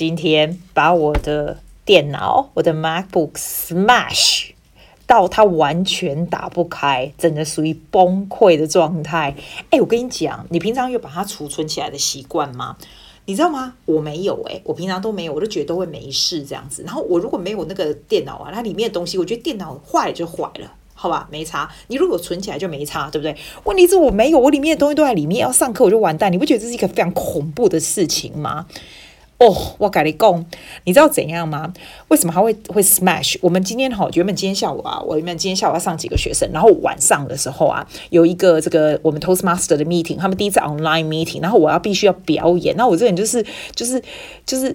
今天把我的电脑，我的 MacBook smash 到它完全打不开，真的属于崩溃的状态。哎，我跟你讲，你平常有把它储存起来的习惯吗？你知道吗？我没有哎、我平常都没有，我都觉得都会没事这样子。然后我如果没有那个电脑啊，它里面的东西，我觉得电脑坏了就坏了，好吧，没差。你如果存起来就没差，对不对？问题是我没有，我里面的东西都在里面，要上课我就完蛋。你不觉得这是一个非常恐怖的事情吗？哦我跟你讲，你知道怎样吗？为什么还会会 smash？我们今天哈，原本今天下午啊，我原本今天下午要上几个学生，然后晚上的时候啊，有一个这个我们 Toastmaster 的 meeting，他们第一次 online meeting，然后我要必须要表演，那我这个人就是就是就是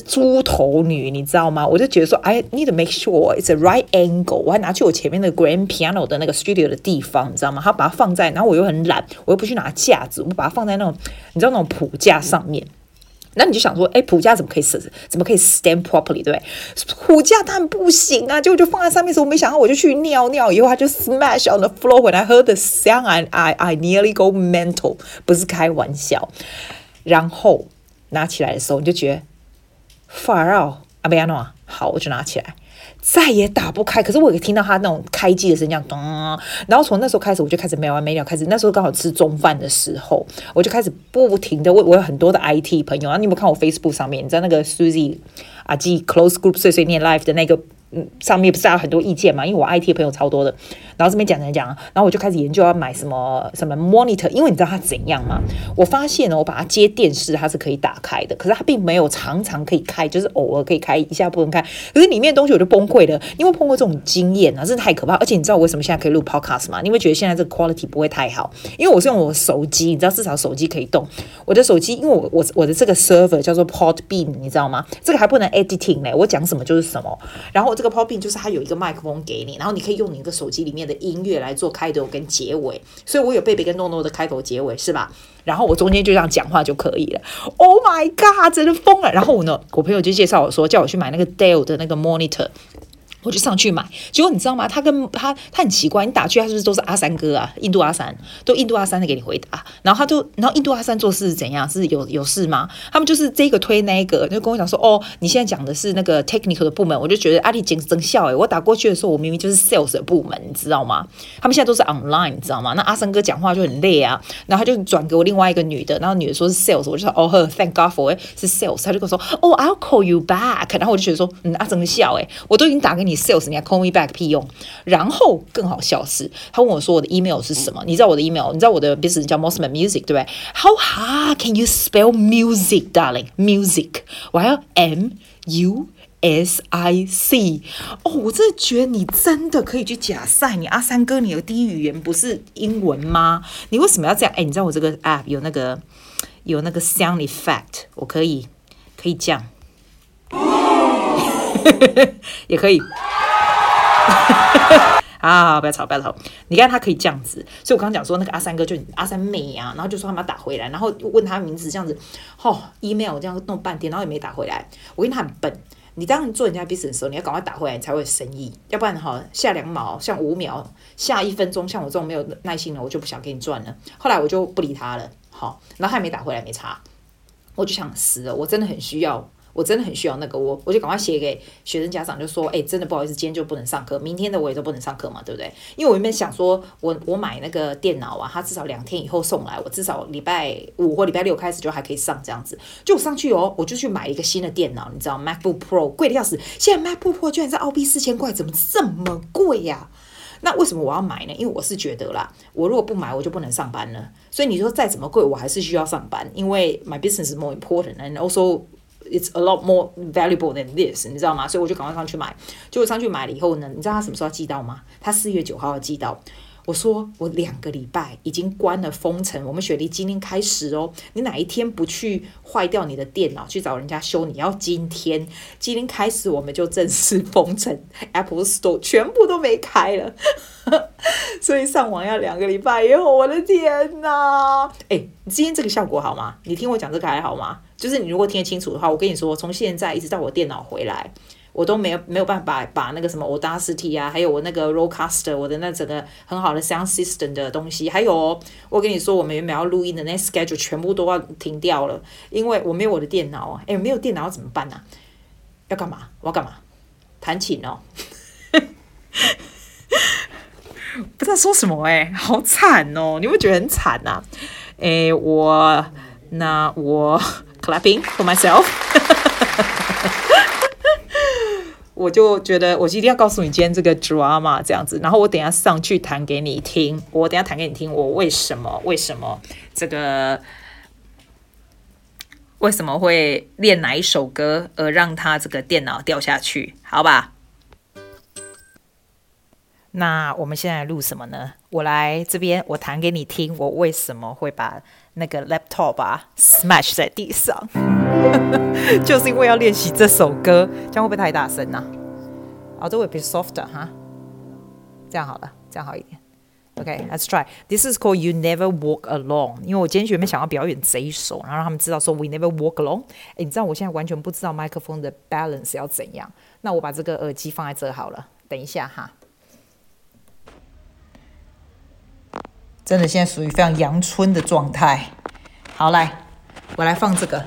猪猪头女，你知道吗？我就觉得说，I need to make sure it's a right angle，我还拿去我前面的 grand piano 的那个 studio 的地方，你知道吗？他把它放在，然后我又很懒，我又不去拿架子，我把它放在那种你知道那种谱架上面。那你就想说，哎，普价怎么可以设置？怎么可以 stand properly？对不对？普价当然不行啊！结果就放在上面的时候，没想到我就去尿尿，以后它就 smash on the floor。When I heard the sound, I I I nearly go mental，不是开玩笑。然后拿起来的时候，你就觉得 far out，阿贝亚诺，好，我就拿起来。再也打不开，可是我也听到他那种开机的声音，咚。然后从那时候开始，我就开始没完没了。开始那时候刚好吃中饭的时候，我就开始不停的。问我有很多的 IT 朋友啊，你有没有看我 Facebook 上面？你知道那个 Susie 啊，G Close Group 碎碎念 Life 的那个。嗯，上面不是还有很多意见嘛？因为我 IT 朋友超多的，然后这边讲讲讲，然后我就开始研究要买什么什么 monitor，因为你知道它怎样吗？我发现呢，我把它接电视，它是可以打开的，可是它并没有常常可以开，就是偶尔可以开一下不能开。可是里面的东西我就崩溃了，因为碰过这种经验啊，真是太可怕。而且你知道我为什么现在可以录 podcast 吗？你会觉得现在这个 quality 不会太好，因为我是用我手机，你知道至少手机可以动。我的手机，因为我我我的这个 server 叫做 Podbean，你知道吗？这个还不能 editing 呢，我讲什么就是什么。然后这个 Poppin 就是它有一个麦克风给你，然后你可以用你一个手机里面的音乐来做开头跟结尾，所以我有贝贝跟诺诺的开头结尾是吧？然后我中间就这样讲话就可以了。Oh my god，真的疯了！然后我呢，我朋友就介绍我说，叫我去买那个 Dale 的那个 monitor。我就上去买，结果你知道吗？他跟他他很奇怪，你打去他是不是都是阿三哥啊？印度阿三都印度阿三的给你回答，然后他就然后印度阿三做事是怎样？是有有事吗？他们就是这个推那个，就跟我讲说哦，你现在讲的是那个 technical 的部门，我就觉得阿里简直真笑诶，我打过去的时候，我明明就是 sales 的部门，你知道吗？他们现在都是 online，你知道吗？那阿三哥讲话就很累啊，然后他就转给我另外一个女的，然后女的说是 sales，我就说哦呵，thank God for it 是 sales，他就跟我说哦，I'll call you back，然后我就觉得说嗯，阿真笑诶，我都已经打给你你 sales，你还 call me back 屁用，然后更好笑是，他问我说我的 email 是什么？你知道我的 email？你知道我的 business 叫 Mosman Music 对不对？How hard can you spell music, darling? Music，我还要 M U S I C。哦，我真的觉得你真的可以去假赛。你阿三哥，你的第一语言不是英文吗？你为什么要这样？哎，你知道我这个 app 有那个有那个 sound effect，我可以可以这样，也可以。啊！不要吵，不要吵。你看他可以这样子，所以我刚刚讲说那个阿三哥就阿三妹啊，然后就说他们要打回来，然后问他名字这样子，哦，email 这样弄半天，然后也没打回来。我跟他很笨，你当你做人家 business 的时候，你要赶快打回来，你才会生意，要不然哈，下两毛像五秒，下一分钟像我这种没有耐心的，我就不想给你赚了。后来我就不理他了，好，然后他也没打回来，没差，我就想死了，我真的很需要。我真的很需要那个，我我就赶快写给学生家长，就说，哎、真的不好意思，今天就不能上课，明天的我也都不能上课嘛，对不对？因为我原本想说，我我买那个电脑啊，它至少两天以后送来，我至少礼拜五或礼拜六开始就还可以上这样子。就上去哦，我就去买一个新的电脑，你知道，MacBook Pro 贵的要死，现在 MacBook Pro 居然在澳币四千块，怎么这么贵呀、那为什么我要买呢？因为我是觉得啦，我如果不买，我就不能上班了。所以你说再怎么贵，我还是需要上班，因为 my business is more important，and also It's a lot more valuable than this，你知道吗？所以我就赶快上去买。结果上去买了以后呢，你知道他什么时候寄到吗？他四月九号要寄到。我说我两个礼拜已经关了封城，我们雪梨今天开始哦。你哪一天不去坏掉你的电脑去找人家修？你要今天，今天开始我们就正式封城，Apple Store 全部都没开了。所以上网要两个礼拜以后，我的天哪！哎，今天这个效果好吗？你听我讲这个还好吗？就是你如果听得清楚的话，我跟你说，从现在一直到我电脑回来。我都没有没有办法把那个什么 Audacity 啊，还有我那个 Rodecaster，我的那整个很好的 Sound System 的东西，还有我跟你说，我们原本要录音的那 schedule 全部都要停掉了，因为我没有我的电脑啊。诶，没有电脑怎么办呢、要干嘛？我要干嘛？弹琴哦。不知道说什么诶，好惨哦！你会觉得很惨呐、啊？诶，我那我 clapping for myself，我就觉得我一定要告诉你今天这个 drama 这样子，然后我等下上去弹给你听，我等下弹给你听，我为什么为什么这个为什么会练哪一首歌而让他这个电脑掉下去？好吧？那我们现在录什么呢？我来这边，我弹给你听。我为什么会把那个 laptop 啊 smash 在地上？就是因为要练习这首歌，这样会不会太大声呢？哦，这会比 softer 哈，这样好了，这样好一点。OK，let's try。This is called You Never Walk Alone。因为我今天原本想要表演这一首，然后让他们知道说 We Never Walk Alone。诶，你知道我现在完全不知道麦克风的 balance 要怎样。那我把这个耳机放在这好了，等一下哈。真的现在属于非常阳春的状态。好，来，我来放这个。